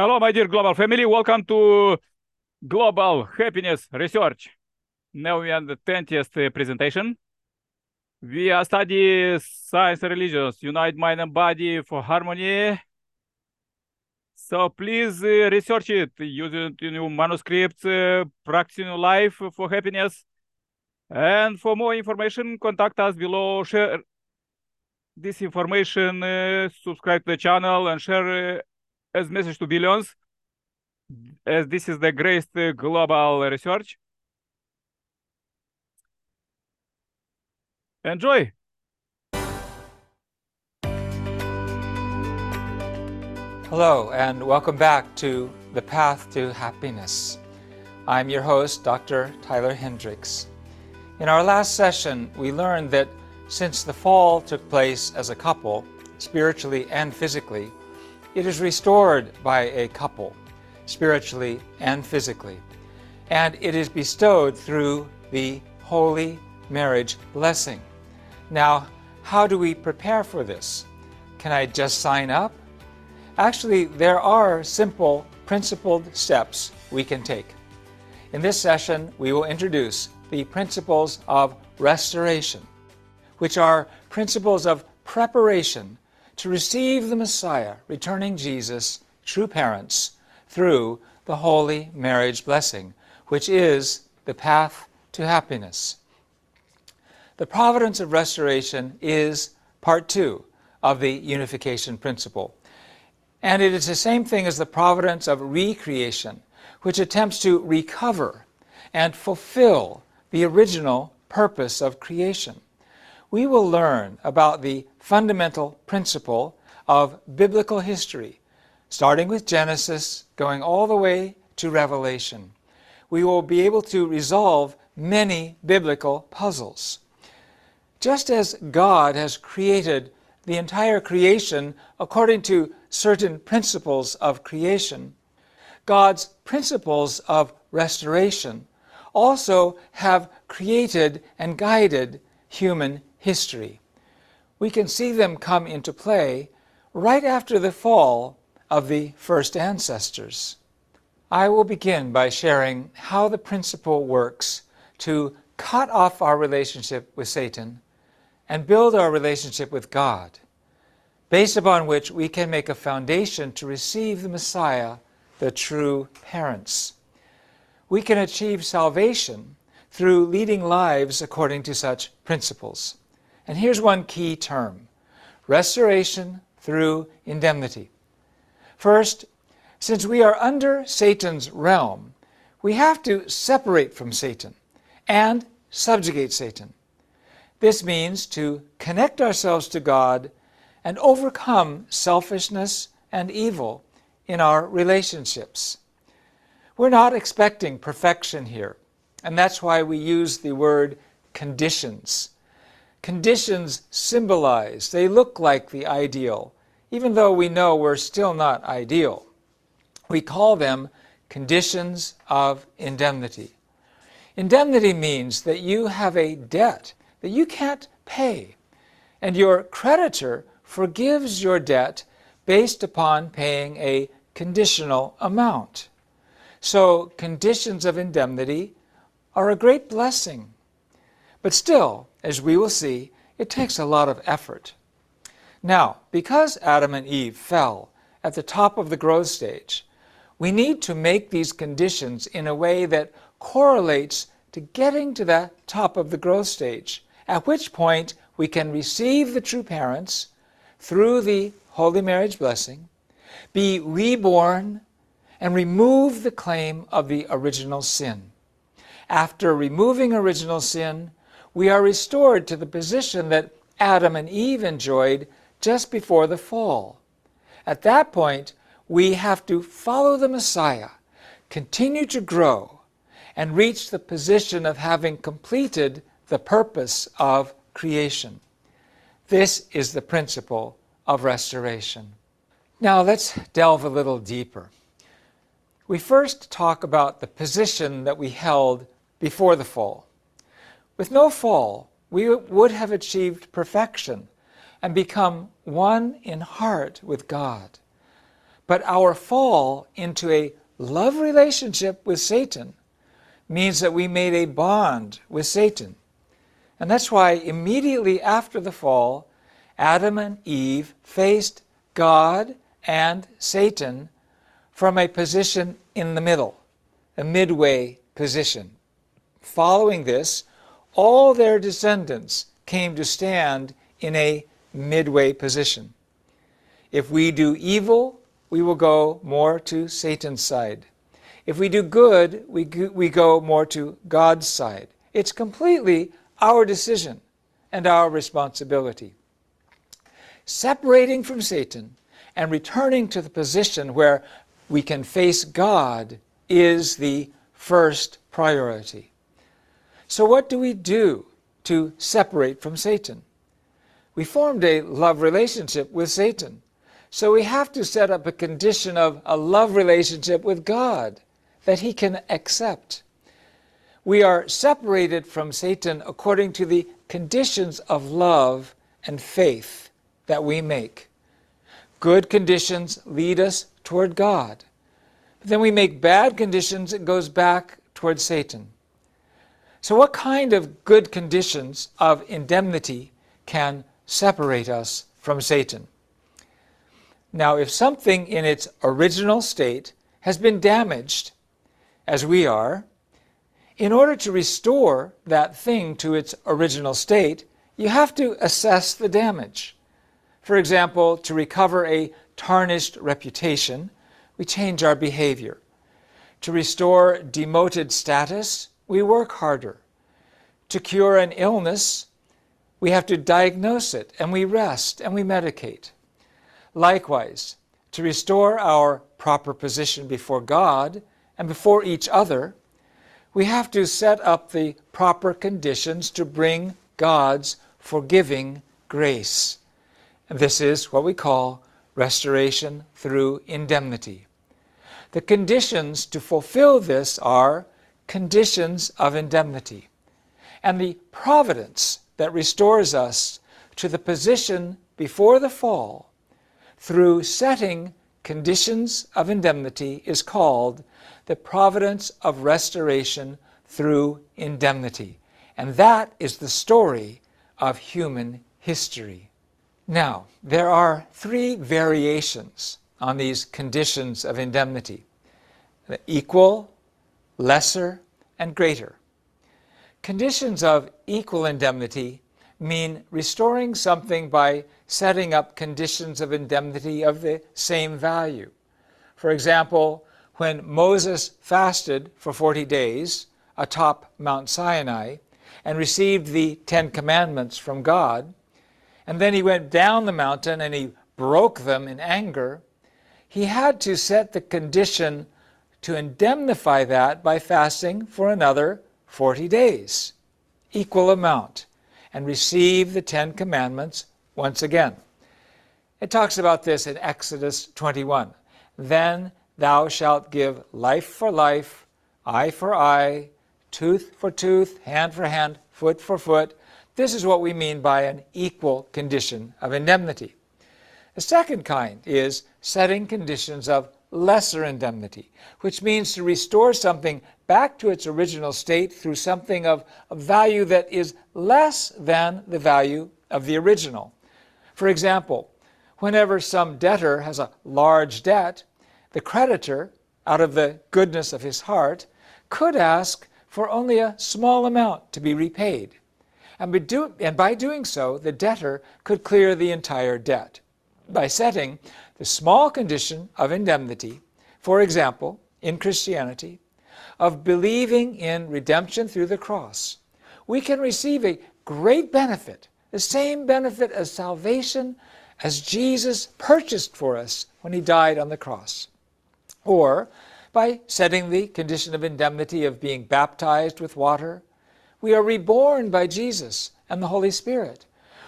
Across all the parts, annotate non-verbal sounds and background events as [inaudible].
Hello, my dear global family. Welcome to Global Happiness Research. Now we are the 20th presentation. We are study science and religions, unite mind and body for harmony. So please uh, research it using new manuscripts, uh, practicing life for happiness. And for more information, contact us below, share this information, uh, subscribe to the channel and share as message to billions, as this is the greatest global research. Enjoy! Hello, and welcome back to The Path to Happiness. I'm your host, Dr. Tyler Hendricks. In our last session, we learned that since the fall took place as a couple, spiritually and physically, it is restored by a couple, spiritually and physically, and it is bestowed through the holy marriage blessing. Now, how do we prepare for this? Can I just sign up? Actually, there are simple, principled steps we can take. In this session, we will introduce the principles of restoration, which are principles of preparation to receive the Messiah, returning Jesus, true parents, through the holy marriage blessing, which is the path to happiness. The providence of restoration is part two of the unification principle. And it is the same thing as the providence of recreation, which attempts to recover and fulfill the original purpose of creation. We will learn about the fundamental principle of biblical history, starting with Genesis, going all the way to Revelation. We will be able to resolve many biblical puzzles. Just as God has created the entire creation according to certain principles of creation, God's principles of restoration also have created and guided human history. We can see them come into play right after the fall of the first ancestors. I will begin by sharing how the principle works to cut off our relationship with Satan and build our relationship with God based upon which we can make a foundation to receive the Messiah, the true parents. We can achieve salvation through leading lives according to such principles. And here's one key term restoration through indemnity. First, since we are under Satan's realm, we have to separate from Satan and subjugate Satan. This means to connect ourselves to God and overcome selfishness and evil in our relationships. We're not expecting perfection here, and that's why we use the word conditions. Conditions symbolize, they look like the ideal, even though we know we're still not ideal. We call them conditions of indemnity. Indemnity means that you have a debt that you can't pay, and your creditor forgives your debt based upon paying a conditional amount. So, conditions of indemnity are a great blessing. But still, as we will see, it takes a lot of effort. Now, because Adam and Eve fell at the top of the growth stage, we need to make these conditions in a way that correlates to getting to the top of the growth stage, at which point we can receive the true parents through the holy marriage blessing, be reborn, and remove the claim of the original sin. After removing original sin, we are restored to the position that Adam and Eve enjoyed just before the fall. At that point, we have to follow the Messiah, continue to grow, and reach the position of having completed the purpose of creation. This is the principle of restoration. Now let's delve a little deeper. We first talk about the position that we held before the fall. With no fall, we would have achieved perfection and become one in heart with God. But our fall into a love relationship with Satan means that we made a bond with Satan. And that's why immediately after the fall, Adam and Eve faced God and Satan from a position in the middle, a midway position. Following this, all their descendants came to stand in a midway position. If we do evil, we will go more to Satan's side. If we do good, we go, we go more to God's side. It's completely our decision and our responsibility. Separating from Satan and returning to the position where we can face God is the first priority. So, what do we do to separate from Satan? We formed a love relationship with Satan. So we have to set up a condition of a love relationship with God that He can accept. We are separated from Satan according to the conditions of love and faith that we make. Good conditions lead us toward God. But then we make bad conditions, it goes back toward Satan. So, what kind of good conditions of indemnity can separate us from Satan? Now, if something in its original state has been damaged, as we are, in order to restore that thing to its original state, you have to assess the damage. For example, to recover a tarnished reputation, we change our behavior. To restore demoted status, we work harder. To cure an illness, we have to diagnose it and we rest and we medicate. Likewise, to restore our proper position before God and before each other, we have to set up the proper conditions to bring God's forgiving grace. And this is what we call restoration through indemnity. The conditions to fulfill this are conditions of indemnity. And the providence that restores us to the position before the fall through setting conditions of indemnity is called the providence of restoration through indemnity. And that is the story of human history. Now, there are three variations on these conditions of indemnity the equal, lesser, and greater. Conditions of equal indemnity mean restoring something by setting up conditions of indemnity of the same value. For example, when Moses fasted for 40 days atop Mount Sinai and received the Ten Commandments from God, and then he went down the mountain and he broke them in anger, he had to set the condition to indemnify that by fasting for another 40 days, equal amount and receive the Ten Commandments once again. It talks about this in Exodus 21. Then thou shalt give life for life, eye for eye, tooth for tooth, hand for hand, foot for foot. This is what we mean by an equal condition of indemnity. The second kind is setting conditions of lesser indemnity, which means to restore something back to its original state through something of a value that is less than the value of the original. For example, whenever some debtor has a large debt, the creditor, out of the goodness of his heart, could ask for only a small amount to be repaid. And by, and by doing so, the debtor could clear the entire debt. By setting the small condition of indemnity, for example, in Christianity, of believing in redemption through the cross, we can receive a great benefit, the same benefit as salvation as Jesus purchased for us when he died on the cross. Or by setting the condition of indemnity of being baptized with water, we are reborn by Jesus and the Holy Spirit.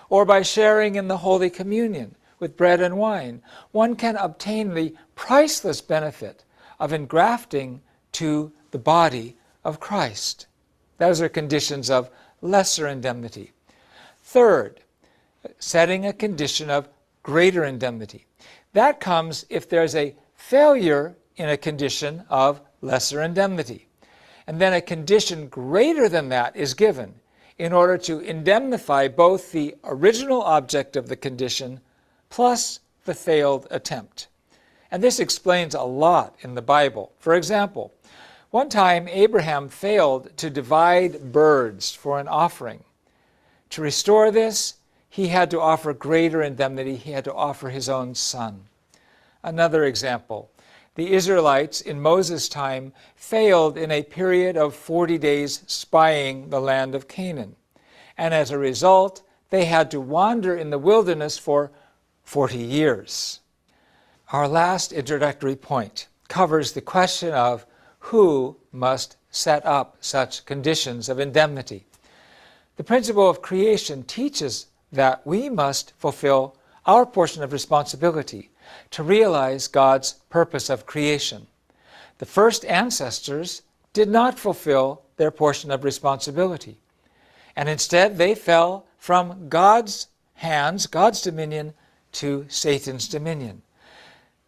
Or by sharing in the Holy Communion, with bread and wine, one can obtain the priceless benefit of engrafting to the body of Christ. Those are conditions of lesser indemnity. Third, setting a condition of greater indemnity. That comes if there's a failure in a condition of lesser indemnity. And then a condition greater than that is given in order to indemnify both the original object of the condition plus the failed attempt. And this explains a lot in the Bible. For example, one time Abraham failed to divide birds for an offering. To restore this, he had to offer greater indemnity. He had to offer his own son. Another example the Israelites in Moses' time failed in a period of 40 days spying the land of Canaan. And as a result, they had to wander in the wilderness for 40 years. Our last introductory point covers the question of who must set up such conditions of indemnity. The principle of creation teaches that we must fulfill our portion of responsibility to realize God's purpose of creation. The first ancestors did not fulfill their portion of responsibility, and instead they fell from God's hands, God's dominion, to Satan's dominion.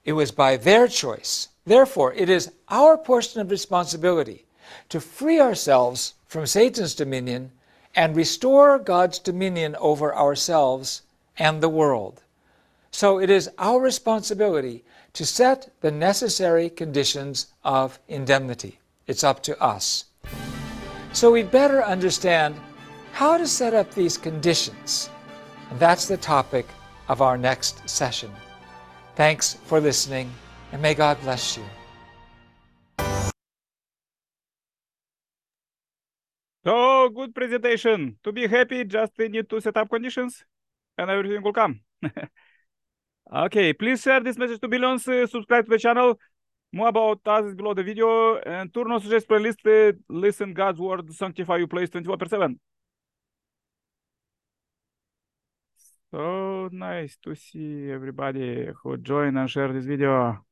It was by their choice. Therefore, it is our portion of responsibility to free ourselves from Satan's dominion and restore God's dominion over ourselves and the world. So it is our responsibility to set the necessary conditions of indemnity. It's up to us. So we better understand how to set up these conditions. And that's the topic of our next session. Thanks for listening, and may God bless you. So, good presentation. To be happy, just need to set up conditions and everything will come. [laughs] Okay, please share this message to billions, uh, subscribe to the channel. More about us is below the video and turn on suggest playlist, uh, listen God's word, sanctify you place 24 per 7. So nice to see everybody who join and share this video.